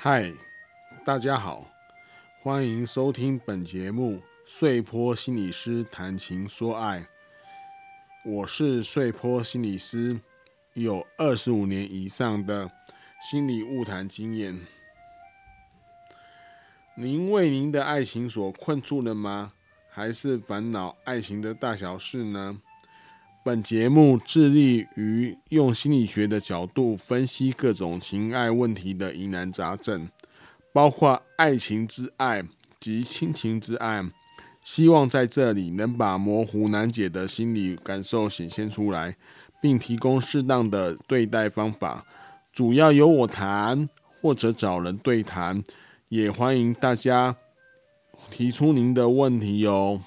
嗨，大家好，欢迎收听本节目《碎坡心理师谈情说爱》。我是碎坡心理师，有二十五年以上的心理误谈经验。您为您的爱情所困住了吗？还是烦恼爱情的大小事呢？本节目致力于用心理学的角度分析各种情爱问题的疑难杂症，包括爱情之爱及亲情之爱。希望在这里能把模糊难解的心理感受显现出来，并提供适当的对待方法。主要由我谈，或者找人对谈，也欢迎大家提出您的问题哟。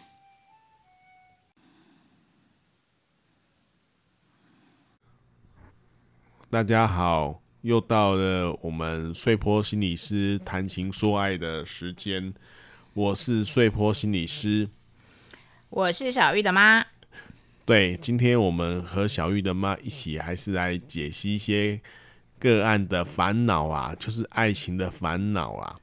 大家好，又到了我们碎坡心理师谈情说爱的时间。我是碎坡心理师，我是小玉的妈。对，今天我们和小玉的妈一起，还是来解析一些个案的烦恼啊，就是爱情的烦恼啊。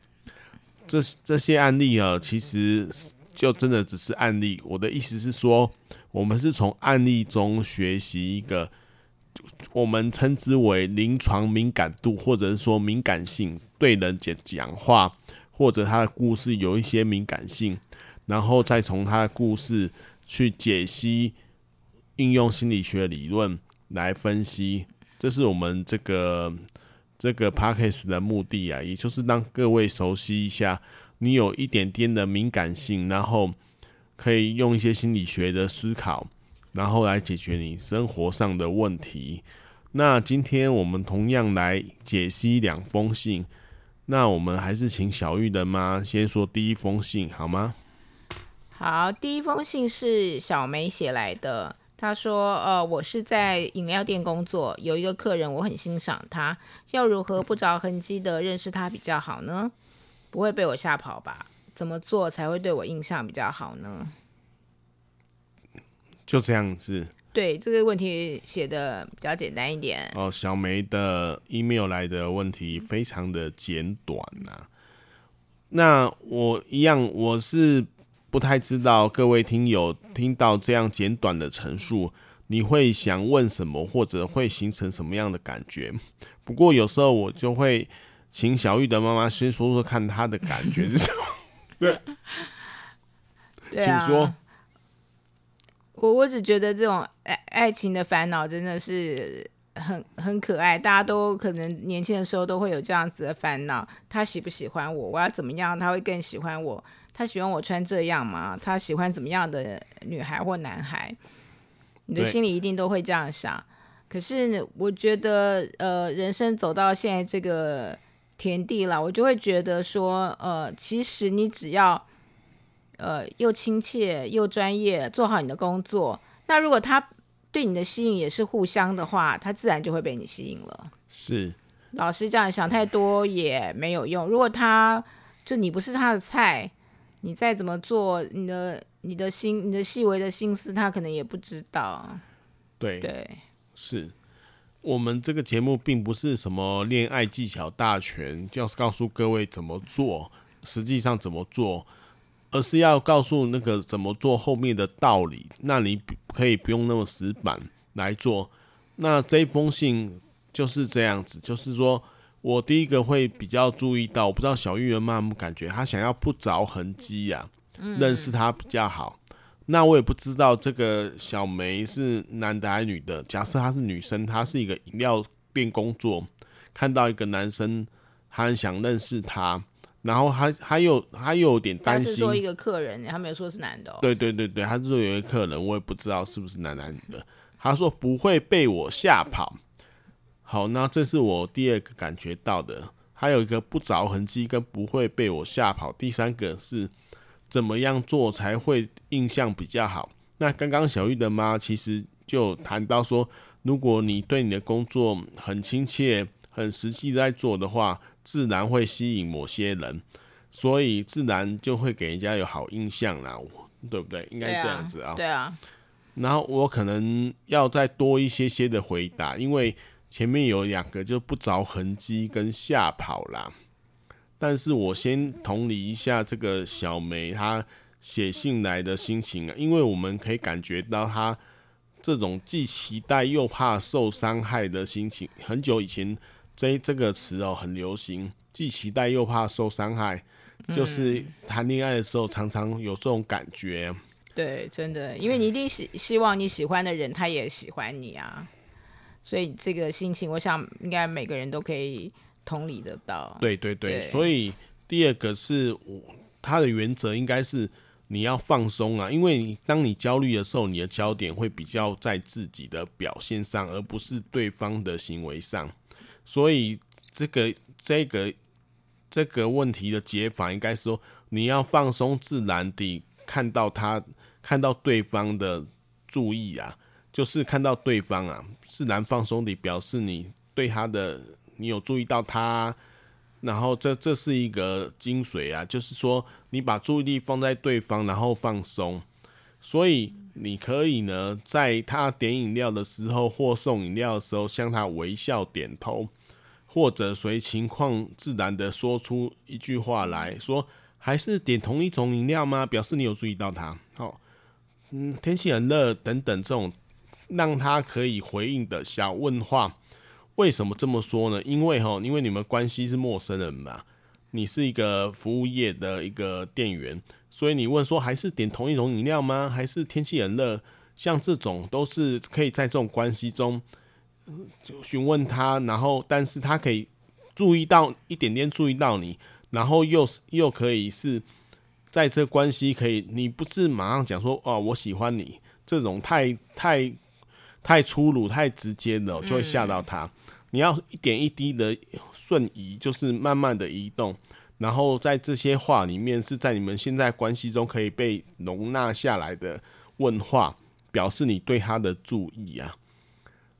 这这些案例啊，其实就真的只是案例。我的意思是说，我们是从案例中学习一个。我们称之为临床敏感度，或者是说敏感性，对人讲讲话，或者他的故事有一些敏感性，然后再从他的故事去解析，应用心理学理论来分析，这是我们这个这个 podcast 的目的啊，也就是让各位熟悉一下，你有一点点的敏感性，然后可以用一些心理学的思考。然后来解决你生活上的问题。那今天我们同样来解析两封信。那我们还是请小玉的妈先说第一封信好吗？好，第一封信是小梅写来的。她说：“呃，我是在饮料店工作，有一个客人，我很欣赏他，要如何不着痕迹的认识他比较好呢？不会被我吓跑吧？怎么做才会对我印象比较好呢？”就这样子。对，这个问题写的比较简单一点。哦，小梅的 email 来的问题非常的简短呐、啊。那我一样，我是不太知道各位听友听到这样简短的陈述，你会想问什么，或者会形成什么样的感觉？不过有时候我就会请小玉的妈妈先说说看她的感觉是什么。对，对啊、请说。我我只觉得这种爱爱情的烦恼真的是很很可爱，大家都可能年轻的时候都会有这样子的烦恼。他喜不喜欢我？我要怎么样他会更喜欢我？他喜欢我穿这样吗？他喜欢怎么样的女孩或男孩？你的心里一定都会这样想。可是我觉得，呃，人生走到现在这个田地了，我就会觉得说，呃，其实你只要。呃，又亲切又专业，做好你的工作。那如果他对你的吸引也是互相的话，他自然就会被你吸引了。是，老实讲，想太多也没有用。如果他就你不是他的菜，你再怎么做，你的你的心，你的细微的心思，他可能也不知道。对对，是我们这个节目并不是什么恋爱技巧大全，就是告诉各位怎么做，实际上怎么做。而是要告诉那个怎么做后面的道理，那你可以不用那么死板来做。那这封信就是这样子，就是说我第一个会比较注意到，我不知道小玉的妈妈感觉她想要不着痕迹呀，认识他比较好。那我也不知道这个小梅是男的还是女的。假设她是女生，她是一个饮料店工作，看到一个男生，她很想认识他。然后还还有还有点担心，说一个客人，他没有说是男的哦。对对对对，他是说有一个客人，我也不知道是不是男男女的。他说不会被我吓跑。好，那这是我第二个感觉到的。还有一个不着痕迹跟不会被我吓跑。第三个是怎么样做才会印象比较好？那刚刚小玉的妈其实就谈到说，如果你对你的工作很亲切、很实际在做的话。自然会吸引某些人，所以自然就会给人家有好印象啦，对不对？应该这样子啊。对啊。然后我可能要再多一些些的回答，因为前面有两个就不着痕迹跟吓跑啦。但是我先同理一下这个小梅她写信来的心情啊，因为我们可以感觉到她这种既期待又怕受伤害的心情。很久以前这这个词哦很流行，既期待又怕受伤害，就是谈恋爱的时候常常有这种感觉。对，真的，因为你一定希希望你喜欢的人他也喜欢你啊，所以这个心情，我想应该每个人都可以同理得到。对对对，对所以第二个是，他的原则应该是你要放松啊，因为你当你焦虑的时候，你的焦点会比较在自己的表现上，而不是对方的行为上。所以这个这个这个问题的解法，应该说你要放松，自然地看到他。看到对方的注意啊，就是看到对方啊，自然放松地表示你对他的，你有注意到他，然后这这是一个精髓啊，就是说你把注意力放在对方，然后放松，所以你可以呢，在他点饮料的时候或送饮料的时候，向他微笑点头，或者随情况自然地说出一句话来说，还是点同一种饮料吗？表示你有注意到他，好。嗯，天气很热，等等这种让他可以回应的小问话，为什么这么说呢？因为哈，因为你们关系是陌生人嘛，你是一个服务业的一个店员，所以你问说还是点同一种饮料吗？还是天气很热？像这种都是可以在这种关系中就询问他，然后但是他可以注意到一点点注意到你，然后又又可以是。在这关系可以，你不是马上讲说哦，我喜欢你，这种太太太粗鲁、太直接的，就会吓到他。嗯、你要一点一滴的瞬移，就是慢慢的移动，然后在这些话里面，是在你们现在关系中可以被容纳下来的问话，表示你对他的注意啊。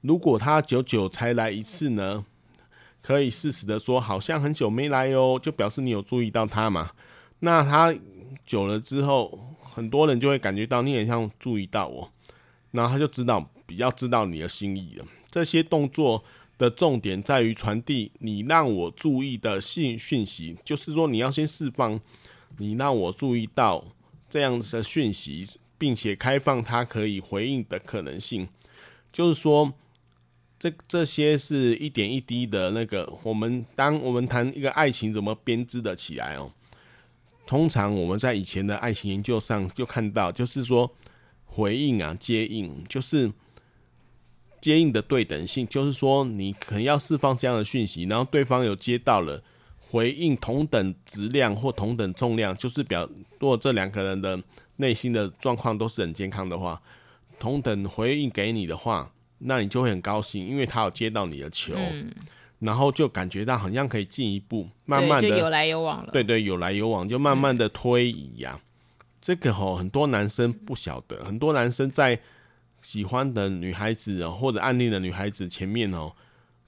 如果他久久才来一次呢，可以适时的说，好像很久没来哦，就表示你有注意到他嘛。那他。久了之后，很多人就会感觉到你很像注意到我，然后他就知道比较知道你的心意了。这些动作的重点在于传递你让我注意的信讯息，就是说你要先释放你让我注意到这样子的讯息，并且开放他可以回应的可能性。就是说，这这些是一点一滴的那个，我们当我们谈一个爱情怎么编织的起来哦。通常我们在以前的爱情研究上就看到，就是说回应啊、接应，就是接应的对等性，就是说你可能要释放这样的讯息，然后对方有接到了回应同等质量或同等重量，就是表如果这两个人的内心的状况都是很健康的话，同等回应给你的话，那你就会很高兴，因为他有接到你的球。嗯然后就感觉到好像可以进一步，慢慢的有来有往了。对对，有来有往，就慢慢的推移呀、啊。嗯、这个吼，很多男生不晓得，很多男生在喜欢的女孩子或者暗恋的女孩子前面哦，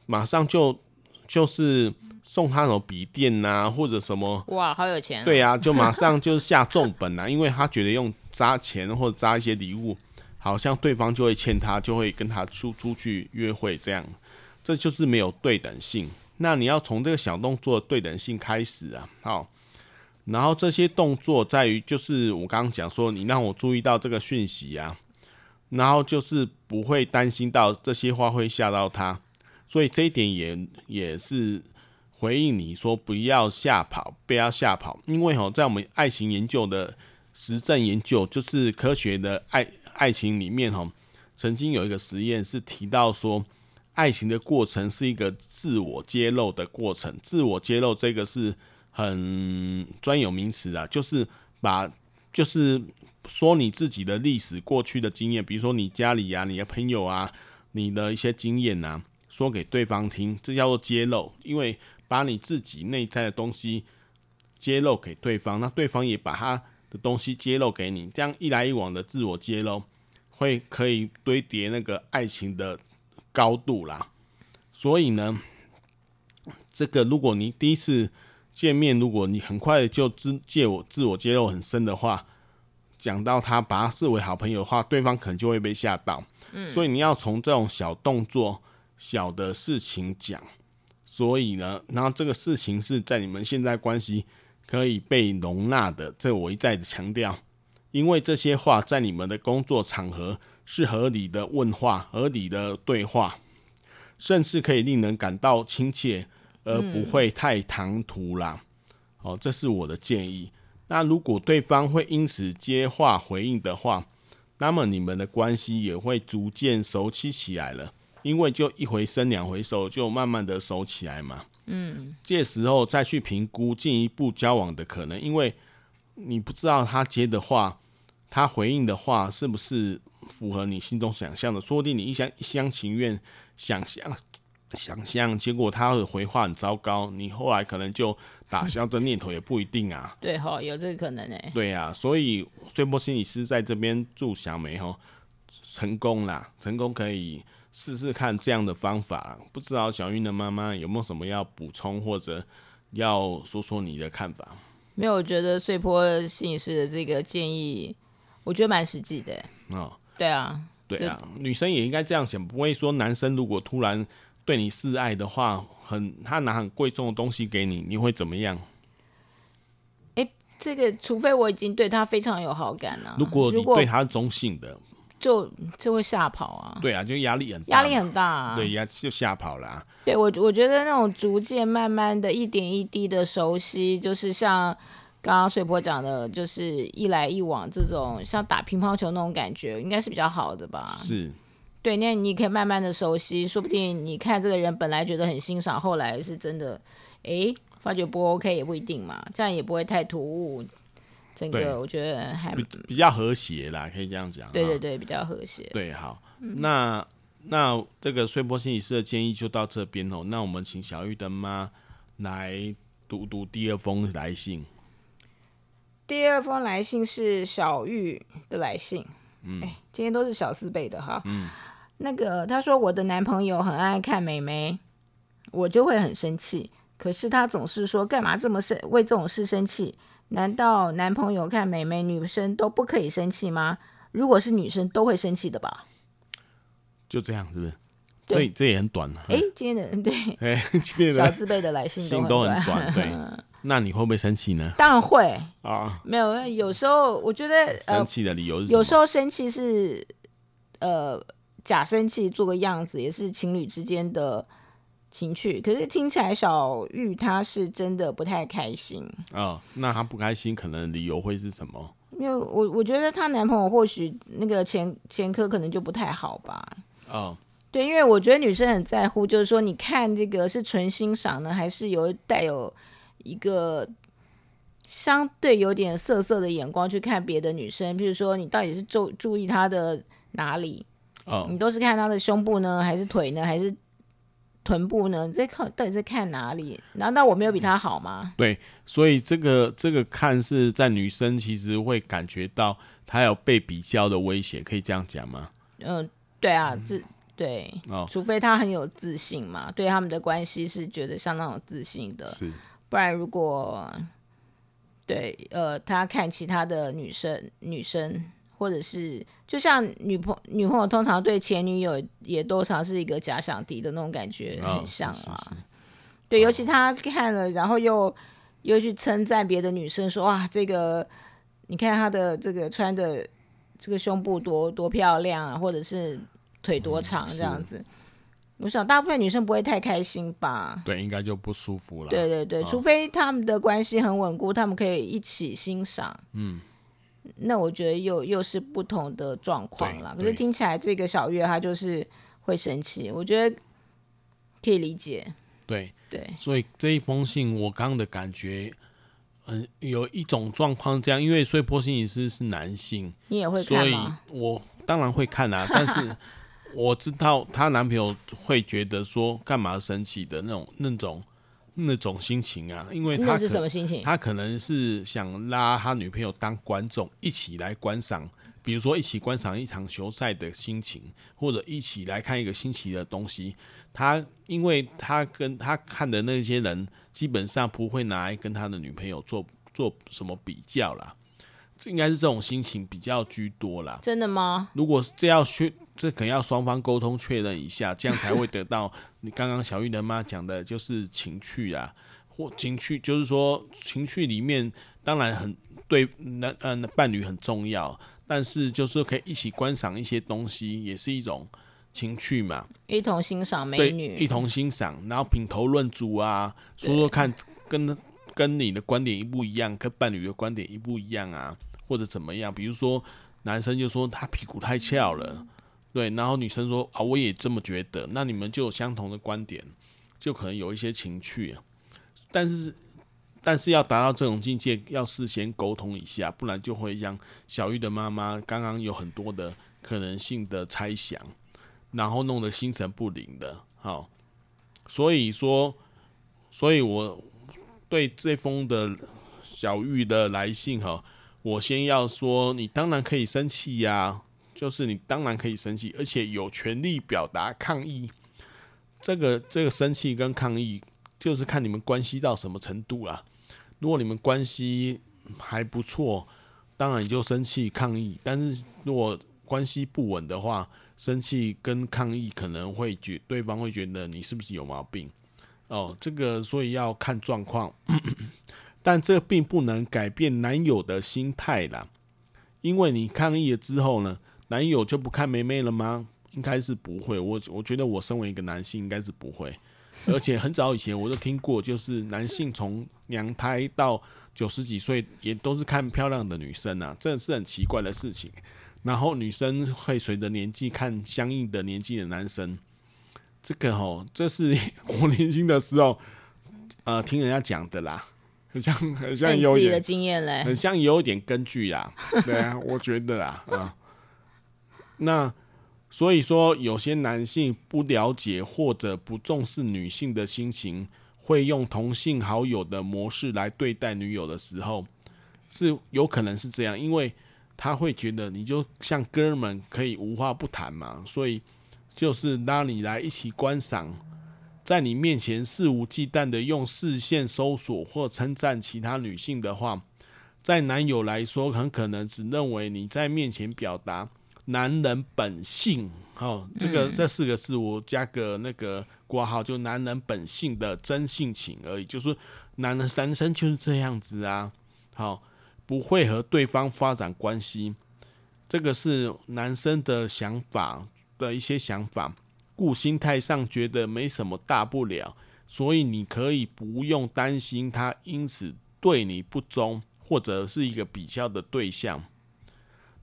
马上就就是送她那种笔电呐，或者什么。哇，好有钱、啊。对呀、啊，就马上就下重本呐，因为他觉得用砸钱或者砸一些礼物，好像对方就会欠他，就会跟他出出去约会这样。这就是没有对等性。那你要从这个小动作的对等性开始啊，好。然后这些动作在于，就是我刚刚讲说，你让我注意到这个讯息啊，然后就是不会担心到这些话会吓到他，所以这一点也也是回应你说不要吓跑，不要吓跑，因为哦，在我们爱情研究的实证研究，就是科学的爱爱情里面哦，曾经有一个实验是提到说。爱情的过程是一个自我揭露的过程。自我揭露这个是很专有名词啊，就是把就是说你自己的历史过去的经验，比如说你家里啊、你的朋友啊、你的一些经验啊，说给对方听，这叫做揭露。因为把你自己内在的东西揭露给对方，那对方也把他的东西揭露给你，这样一来一往的自我揭露，会可以堆叠那个爱情的。高度啦，所以呢，这个如果你第一次见面，如果你很快就自借我自我揭露很深的话，讲到他把他视为好朋友的话，对方可能就会被吓到。嗯，所以你要从这种小动作、小的事情讲，所以呢，然后这个事情是在你们现在关系可以被容纳的，这我一再的强调，因为这些话在你们的工作场合是合理的问话、合理的对话，甚至可以令人感到亲切，而不会太唐突啦。好、嗯哦，这是我的建议。那如果对方会因此接话回应的话，那么你们的关系也会逐渐熟悉起来了，因为就一回生两回熟，就慢慢的熟起来嘛。嗯，这时候再去评估进一步交往的可能，因为你不知道他接的话，他回应的话是不是符合你心中想象的，说不定你一厢一厢情愿想象想象，结果他的回话很糟糕，你后来可能就。打消这念头也不一定啊。对哈，有这个可能诶。对呀、啊，所以穗波心理师在这边祝小梅哈成功啦，成功可以试试看这样的方法。不知道小玉的妈妈有没有什么要补充或者要说说你的看法？没有，我觉得碎坡心理师的这个建议，我觉得蛮实际的。哦，对啊，对啊，女生也应该这样想，不会说男生如果突然。对你示爱的话，很他拿很贵重的东西给你，你会怎么样？哎，这个除非我已经对他非常有好感了、啊。如果你对他中性的，就就会吓跑啊。对啊，就压力很大压力很大、啊。对呀，就吓跑了、啊。对我我觉得那种逐渐慢慢的一点一滴的熟悉，就是像刚刚水波讲的，就是一来一往这种像打乒乓球那种感觉，应该是比较好的吧？是。对，那你可以慢慢的熟悉，说不定你看这个人本来觉得很欣赏，后来是真的，哎，发觉不 OK 也不一定嘛，这样也不会太突兀。整个我觉得还比，比较和谐啦，可以这样讲。对对对，比较和谐。对，好，嗯、那那这个碎波心理师的建议就到这边哦。那我们请小玉的妈来读读第二封来信。第二封来信是小玉的来信。嗯，哎，今天都是小四辈的哈。嗯。那个他说我的男朋友很爱看美眉，我就会很生气。可是他总是说干嘛这么生为这种事生气？难道男朋友看美眉女生都不可以生气吗？如果是女生都会生气的吧？就这样是不是？所以这也很短。哎，今天的对，哎，今天的小字辈的来信信都很短。对，那你会不会生气呢？当然会啊。没有，有时候我觉得生气的理由？有时候生气是呃。假生气做个样子，也是情侣之间的情趣。可是听起来小玉她是真的不太开心。哦，那她不开心，可能理由会是什么？因为我我觉得她男朋友或许那个前前科可能就不太好吧。哦，对，因为我觉得女生很在乎，就是说你看这个是纯欣赏呢，还是有带有一个相对有点色色的眼光去看别的女生？譬如说，你到底是注注意她的哪里？Oh. 你都是看她的胸部呢，还是腿呢，还是臀部呢？你在看到底在看哪里？难道我没有比他好吗？对，所以这个这个看是在女生其实会感觉到她有被比较的威胁，可以这样讲吗？嗯，对啊，这对，oh. 除非她很有自信嘛，对他们的关系是觉得相当有自信的，是，不然如果对呃，他看其他的女生女生。或者是就像女朋女朋友通常对前女友也多少是一个假想敌的那种感觉，很像啊。哦、对，尤其他看了，然后又又去称赞别的女生说，说哇，这个你看她的这个穿的这个胸部多多漂亮啊，或者是腿多长这样子。嗯、我想大部分女生不会太开心吧？对，应该就不舒服了。对对对，哦、除非他们的关系很稳固，他们可以一起欣赏。嗯。那我觉得又又是不同的状况了。可是听起来这个小月她就是会生气，我觉得可以理解。对对，所以这一封信我刚刚的感觉，嗯，有一种状况这样，因为碎波心理师是男性，你也会看吗？所以我当然会看啊，但是 我知道她男朋友会觉得说干嘛生气的那种那种。那种心情啊，因为他是什么心情？他可能是想拉他女朋友当观众，一起来观赏，比如说一起观赏一场球赛的心情，或者一起来看一个新奇的东西。他因为他跟他看的那些人，基本上不会拿来跟他的女朋友做做什么比较啦。应该是这种心情比较居多啦。真的吗？如果这要确，这可能要双方沟通确认一下，这样才会得到你刚刚小玉的妈讲的，就是情趣啊，或情趣，就是说情趣里面当然很对男嗯伴侣很重要，但是就是可以一起观赏一些东西，也是一种情趣嘛。一同欣赏美女，一同欣赏，然后品头论足啊，说说看跟跟你的观点一不一样，跟伴侣的观点一不一样啊，或者怎么样？比如说男生就说他屁股太翘了。对，然后女生说啊，我也这么觉得。那你们就有相同的观点，就可能有一些情趣。但是，但是要达到这种境界，要事先沟通一下，不然就会让小玉的妈妈刚刚有很多的可能性的猜想，然后弄得心神不宁的。好，所以说，所以我对这封的小玉的来信哈，我先要说，你当然可以生气呀。就是你当然可以生气，而且有权利表达抗议。这个这个生气跟抗议，就是看你们关系到什么程度啦。如果你们关系还不错，当然你就生气抗议。但是如果关系不稳的话，生气跟抗议可能会觉对方会觉得你是不是有毛病哦。这个所以要看状况，但这并不能改变男友的心态啦。因为你抗议了之后呢，男友就不看妹妹了吗？应该是不会。我我觉得我身为一个男性，应该是不会。而且很早以前我都听过，就是男性从娘胎到九十几岁，也都是看漂亮的女生啊，这是很奇怪的事情。然后女生会随着年纪看相应的年纪的男生。这个哦，这是我年轻的时候，呃，听人家讲的啦，很像很像有自己的经验嘞，很像有一点根据啊。对啊，我觉得啊，啊。那所以说，有些男性不了解或者不重视女性的心情，会用同性好友的模式来对待女友的时候，是有可能是这样，因为他会觉得你就像哥们可以无话不谈嘛，所以就是拉你来一起观赏，在你面前肆无忌惮的用视线搜索或称赞其他女性的话，在男友来说，很可能只认为你在面前表达。男人本性，好，这个这四个字我加个那个括号，就男人本性的真性情而已。就是男人男生就是这样子啊，好，不会和对方发展关系，这个是男生的想法的一些想法，故心态上觉得没什么大不了，所以你可以不用担心他因此对你不忠，或者是一个比较的对象。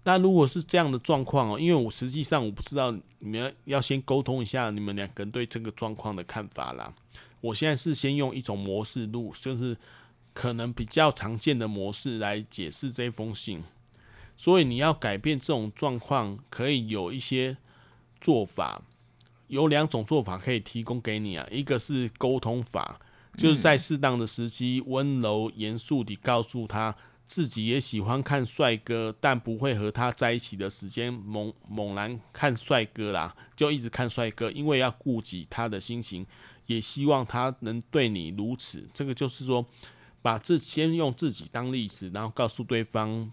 那如果是这样的状况哦，因为我实际上我不知道，你们要先沟通一下你们两个人对这个状况的看法啦。我现在是先用一种模式录，就是可能比较常见的模式来解释这封信。所以你要改变这种状况，可以有一些做法，有两种做法可以提供给你啊。一个是沟通法，就是在适当的时机，温柔严肃地告诉他。自己也喜欢看帅哥，但不会和他在一起的时间猛猛然看帅哥啦，就一直看帅哥，因为要顾及他的心情，也希望他能对你如此。这个就是说，把自先用自己当例子，然后告诉对方，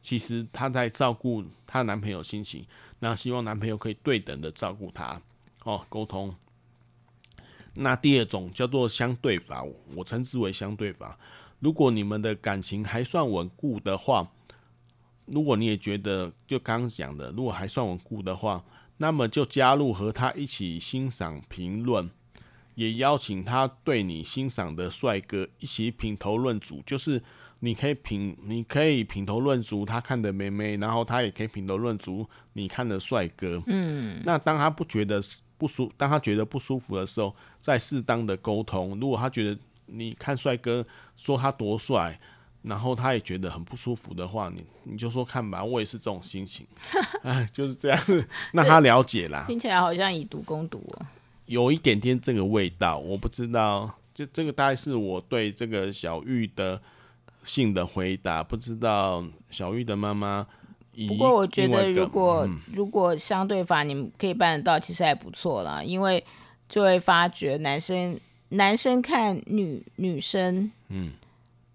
其实他在照顾他男朋友心情，那希望男朋友可以对等的照顾他。哦，沟通。那第二种叫做相对法，我称之为相对法。如果你们的感情还算稳固的话，如果你也觉得就刚刚讲的，如果还算稳固的话，那么就加入和他一起欣赏评论，也邀请他对你欣赏的帅哥一起品头论足。就是你可以品，你可以品头论足他看的妹妹，然后他也可以品头论足你看的帅哥。嗯，那当他不觉得不舒，当他觉得不舒服的时候，再适当的沟通。如果他觉得你看帅哥说他多帅，然后他也觉得很不舒服的话，你你就说看吧，我也是这种心情，哎，就是这样，让他了解啦。听起来好像以毒攻毒哦，有一点点这个味道，我不知道，就这个大概是我对这个小玉的信的回答，不知道小玉的妈妈。不过我觉得，如果、嗯、如果相对法你们可以办得到，其实还不错啦，因为就会发觉男生。男生看女女生，嗯，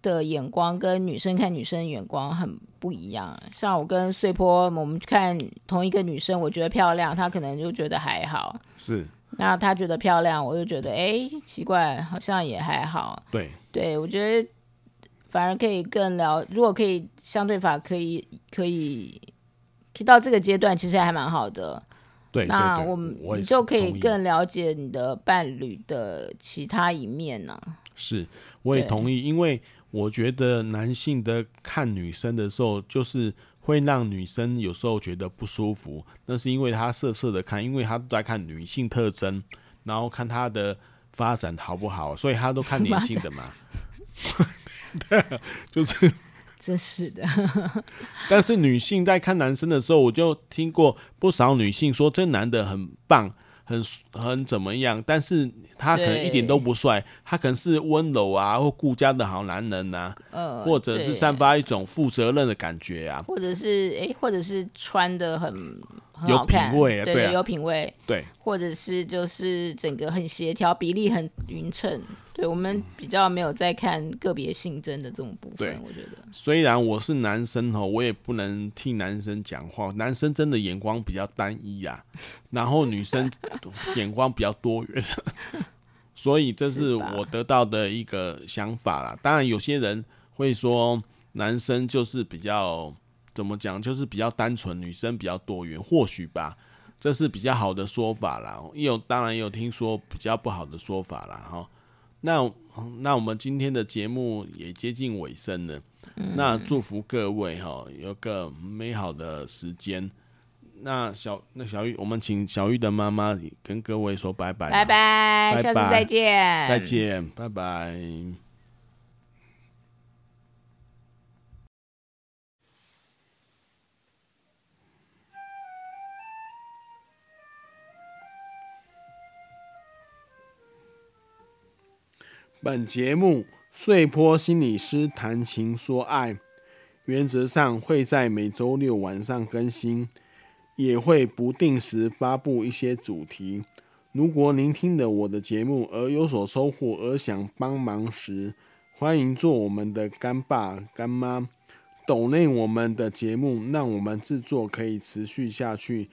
的眼光跟女生看女生的眼光很不一样。像我跟碎波，我们看同一个女生，我觉得漂亮，她可能就觉得还好。是。那她觉得漂亮，我就觉得哎、欸，奇怪，好像也还好。对。对，我觉得反而可以更了。如果可以相对法，可以可以，可以到这个阶段，其实还蛮好的。对，那我们你就可以更了解你的伴侣的其他一面呢、啊。是，我也同意，因为我觉得男性的看女生的时候，就是会让女生有时候觉得不舒服。那是因为他色色的看，因为他都在看女性特征，然后看他的发展好不好，所以他都看 女性的嘛。对，就是。真是的，但是女性在看男生的时候，我就听过不少女性说这男的很棒，很很怎么样，但是他可能一点都不帅，他可能是温柔啊或顾家的好男人呐、啊呃，或者是散发一种负责任的感觉啊，或者是哎、欸，或者是穿的很。有品味啊，对，对啊，有品味，对，或者是就是整个很协调，比例很匀称，对，我们比较没有在看个别性征的这种部分，我觉得。虽然我是男生哈，我也不能替男生讲话，男生真的眼光比较单一啊，然后女生 眼光比较多元，所以这是我得到的一个想法啦。当然，有些人会说男生就是比较。怎么讲？就是比较单纯，女生比较多元，或许吧，这是比较好的说法啦。也有当然也有听说比较不好的说法啦。哈。那那我们今天的节目也接近尾声了，嗯、那祝福各位哈有个美好的时间。那小那小玉，我们请小玉的妈妈跟各位说拜拜，拜拜，拜拜，下次再见，再见，拜拜。本节目碎坡心理师谈情说爱，原则上会在每周六晚上更新，也会不定时发布一些主题。如果您听了我的节目而有所收获，而想帮忙时，欢迎做我们的干爸干妈，抖内我们的节目，让我们制作可以持续下去。